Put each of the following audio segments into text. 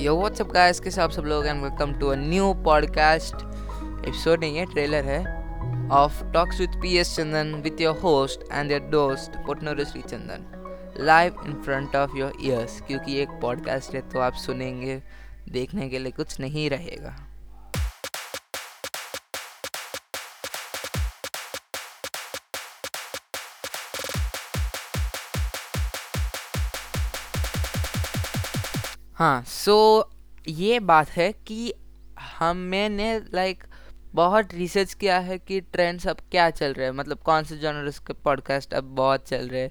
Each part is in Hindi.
यो व्हाट्सअप गाइस के साथ सब लोग? And welcome to a new podcast episode नहीं है ट्रेलर है. Of talks with P S Chandan with your host and your दोस्त Putnooru Shri Chandan live in front of your ears क्योंकि एक पॉडकास्ट है तो आप सुनेंगे, देखने के लिए कुछ नहीं रहेगा। हाँ सो so, ये बात है कि हम मैंने लाइक बहुत रिसर्च किया है कि ट्रेंड्स अब क्या चल रहे हैं। मतलब कौन से जॉनर्स के पॉडकास्ट अब बहुत चल रहे हैं।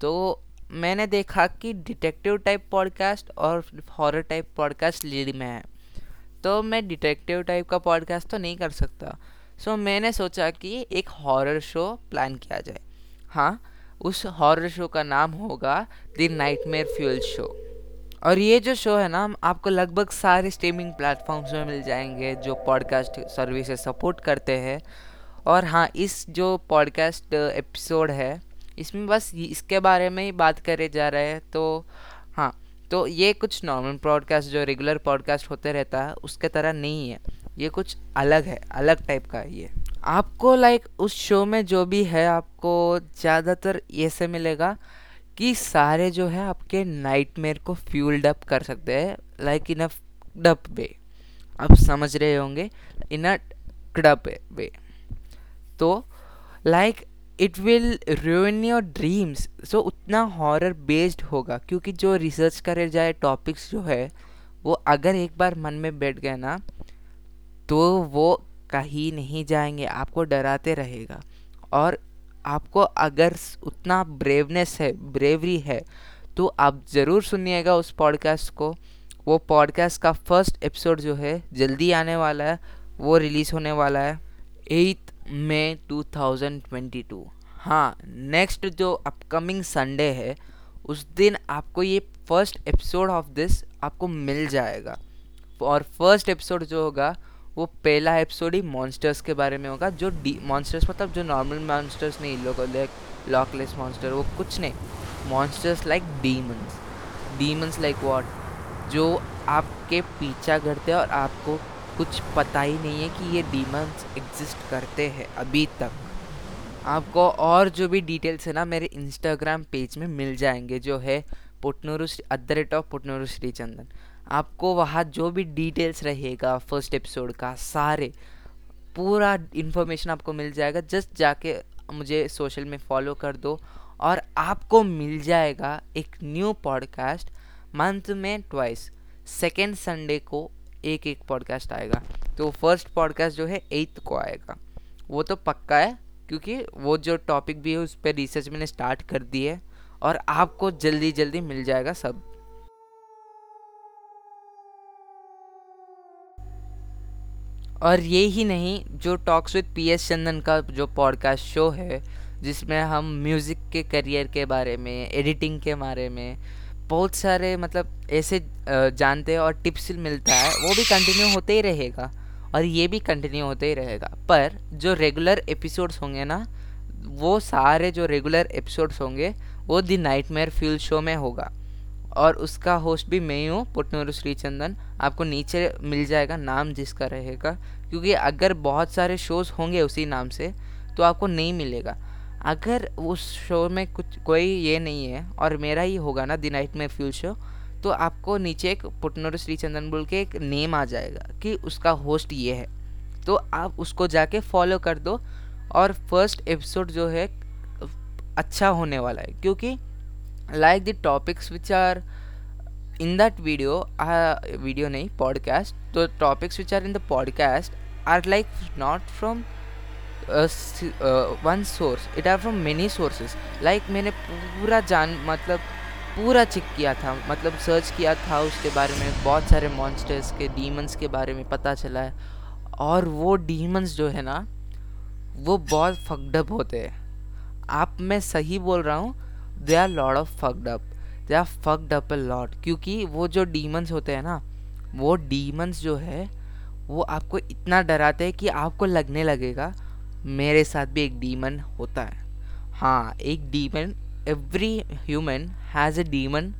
तो मैंने देखा कि डिटेक्टिव टाइप पॉडकास्ट और हॉरर टाइप पॉडकास्ट लीड में है। तो मैं डिटेक्टिव टाइप का पॉडकास्ट तो नहीं कर सकता। सो so, मैंने सोचा कि एक हॉरर शो प्लान किया जाए। हाँ उस हॉरर शो का नाम होगा द नाइटमेयर फ्यूल शो और ये जो शो है ना आपको लगभग सारे स्ट्रीमिंग प्लेटफॉर्म्स में मिल जाएँगे जो पॉडकास्ट सर्विसेज़ सपोर्ट करते हैं। और हाँ इस जो पॉडकास्ट एपिसोड है, इसमें बस इसके बारे में ही बात करे जा रहे हैं। तो हाँ तो ये कुछ नॉर्मल पॉडकास्ट जो रेगुलर पॉडकास्ट होते रहता है, उसके तरह नहीं है। ये कुछ अलग है, अलग टाइप का है ये। आपको लाइक उस शो में जो भी है, आपको ज़्यादातर ये से मिलेगा कि सारे जो है आपके नाइटमेयर को फ्यूल्ड अप कर सकते हैं लाइक इन अ डप वे आप समझ रहे होंगे इन अ डप वे तो like it will ruin your dreams so उतना हॉरर बेस्ड होगा, क्योंकि जो रिसर्च करे जाए टॉपिक्स जो है, वो अगर एक बार मन में बैठ गए ना तो वो कहीं नहीं जाएँगे, आपको डराते रहेगा. और आपको अगर उतना ब्रेवनेस है, ब्रेवरी है तो आप ज़रूर सुनिएगा उस पॉडकास्ट को। वो पॉडकास्ट का फ़र्स्ट एपिसोड जो है, जल्दी आने वाला है, वो रिलीज़ होने वाला है एट मई 2022 हाँ नेक्स्ट जो अपकमिंग संडे है, उस दिन आपको ये फ़र्स्ट एपिसोड ऑफ़ दिस आपको मिल जाएगा। और फ़र्स्ट एपिसोड जो होगा वो पहला एपिसोड ही मॉन्स्टर्स के बारे में होगा, जो डी मॉन्स्टर्स मतलब जो नॉर्मल मॉन्स्टर्स नहीं, लोग लॉकलेस मॉन्स्टर वो कुछ नहीं। Monsters like demons demons like what जो आपके पीछा करते हैं और आपको कुछ पता ही नहीं है कि ये डीमंस एग्जिस्ट करते हैं अभी तक। आपको और जो भी डिटेल्स है ना, मेरे इंस्टाग्राम पेज में मिल जाएँगे, जो है Putnooru at the rate of Putnooru Shri Chandan आपको वहाँ जो भी डिटेल्स रहेगा फ़र्स्ट एपिसोड का, सारे, पूरा इन्फॉर्मेशन आपको मिल जाएगा। जस्ट जाके मुझे सोशल में फॉलो कर दो और आपको मिल जाएगा एक न्यू पॉडकास्ट मंथ में ट्वाइस सेकेंड संडे को एक एक पॉडकास्ट आएगा। तो फ़र्स्ट पॉडकास्ट जो है एट्थ को आएगा। वो तो पक्का है, क्योंकि वो जो टॉपिक भी है, उस पर रिसर्च मैंने स्टार्ट कर दी है और आपको जल्दी जल्दी मिल जाएगा सब। और ये ही नहीं, जो talks with P S Chandan का जो पॉडकास्ट शो है, जिसमें हम म्यूज़िक के करियर के बारे में एडिटिंग के बारे में, बहुत सारे मतलब ऐसे जानते हैं और टिप्स मिलता है, वो भी कंटिन्यू होते ही रहेगा, और ये भी कंटिन्यू होते ही रहेगा। पर जो रेगुलर एपिसोड्स होंगे ना, वो सारे जो रेगुलर एपिसोड्स होंगे, वो the nightmare fuel show में होगा। और उसका होस्ट भी मैं ही हूँ, पुटनूर श्रीचंदन। आपको नीचे मिल जाएगा नाम जिसका रहेगा, क्योंकि अगर बहुत सारे शोज़ होंगे उसी नाम से तो आपको नहीं मिलेगा। अगर उस शो में कुछ, कोई ये नहीं है, और मेरा ही होगा ना दी नाइट में फ्यूल शो तो आपको नीचे एक पुटनूर श्रीचंदन बोल के एक नेम आ जाएगा, कि उसका होस्ट ये है। तो आप उसको जाके फॉलो कर दो, और फ़र्स्ट एपिसोड जो है अच्छा होने वाला है, क्योंकि like the topics which are in that video uh, video nahi podcast the topics which are in the podcast are like not from uh, uh, one source it are from many sources like मैंने पूरा जान मतलब पूरा चेक किया था मतलब सर्च किया था उसके बारे में बहुत सारे मॉन्स्टर्स के डीमंस के बारे में पता चला है और वो डीमंस जो है ना वो बहुत फकडअप होते हैं आप मैं सही बोल रहा हूँ they are lord of fucked up they are fucked up a lot क्योंकि वो जो डीमंस होते हैं ना, वो डीमंस जो है, वो आपको इतना डराते हैं कि आपको लगने लगेगा, मेरे साथ भी एक डीमन होता है। हाँ एक demon every human has a demon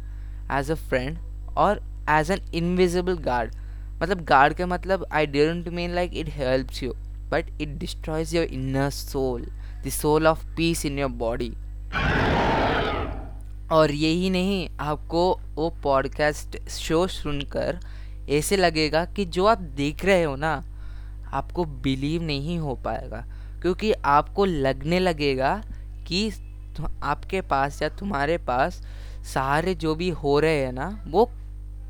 as a friend और एज एन इनविजिबल गार्ड मतलब गार्ड का मतलब I don't mean like it helps you but it destroys your inner soul the soul of peace in your body और यही नहीं, आपको वो पॉडकास्ट शो सुनकर ऐसे लगेगा कि जो आप देख रहे हो ना, आपको बिलीव नहीं हो पाएगा। क्योंकि आपको लगने लगेगा कि आपके पास या तुम्हारे पास सारे जो भी हो रहे हैं ना, वो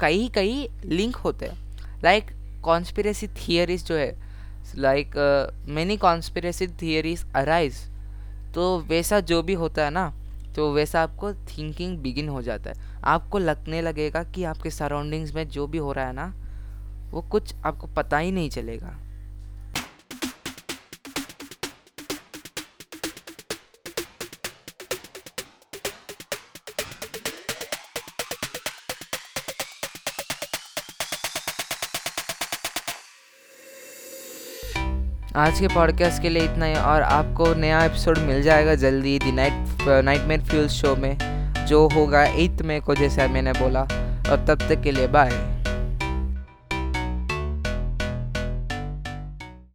कई कई लिंक होते हैं। लाइक कॉन्स्पिरेसी थियरीज जो है like many conspiracy theories arise तो वैसा जो भी होता है ना तो वैसा आपको थिंकिंग बिगिन हो जाता है। आपको लगने लगेगा कि आपके सराउंडिंग्स में जो भी हो रहा है ना, वो कुछ आपको पता ही नहीं चलेगा। आज के पॉडकास्ट के लिए इतना ही, और आपको नया एपिसोड मिल जाएगा जल्दी the night nightmare fuel show में, जो होगा एथ मे को, जैसा मैंने बोला। और तब तक के लिए बाय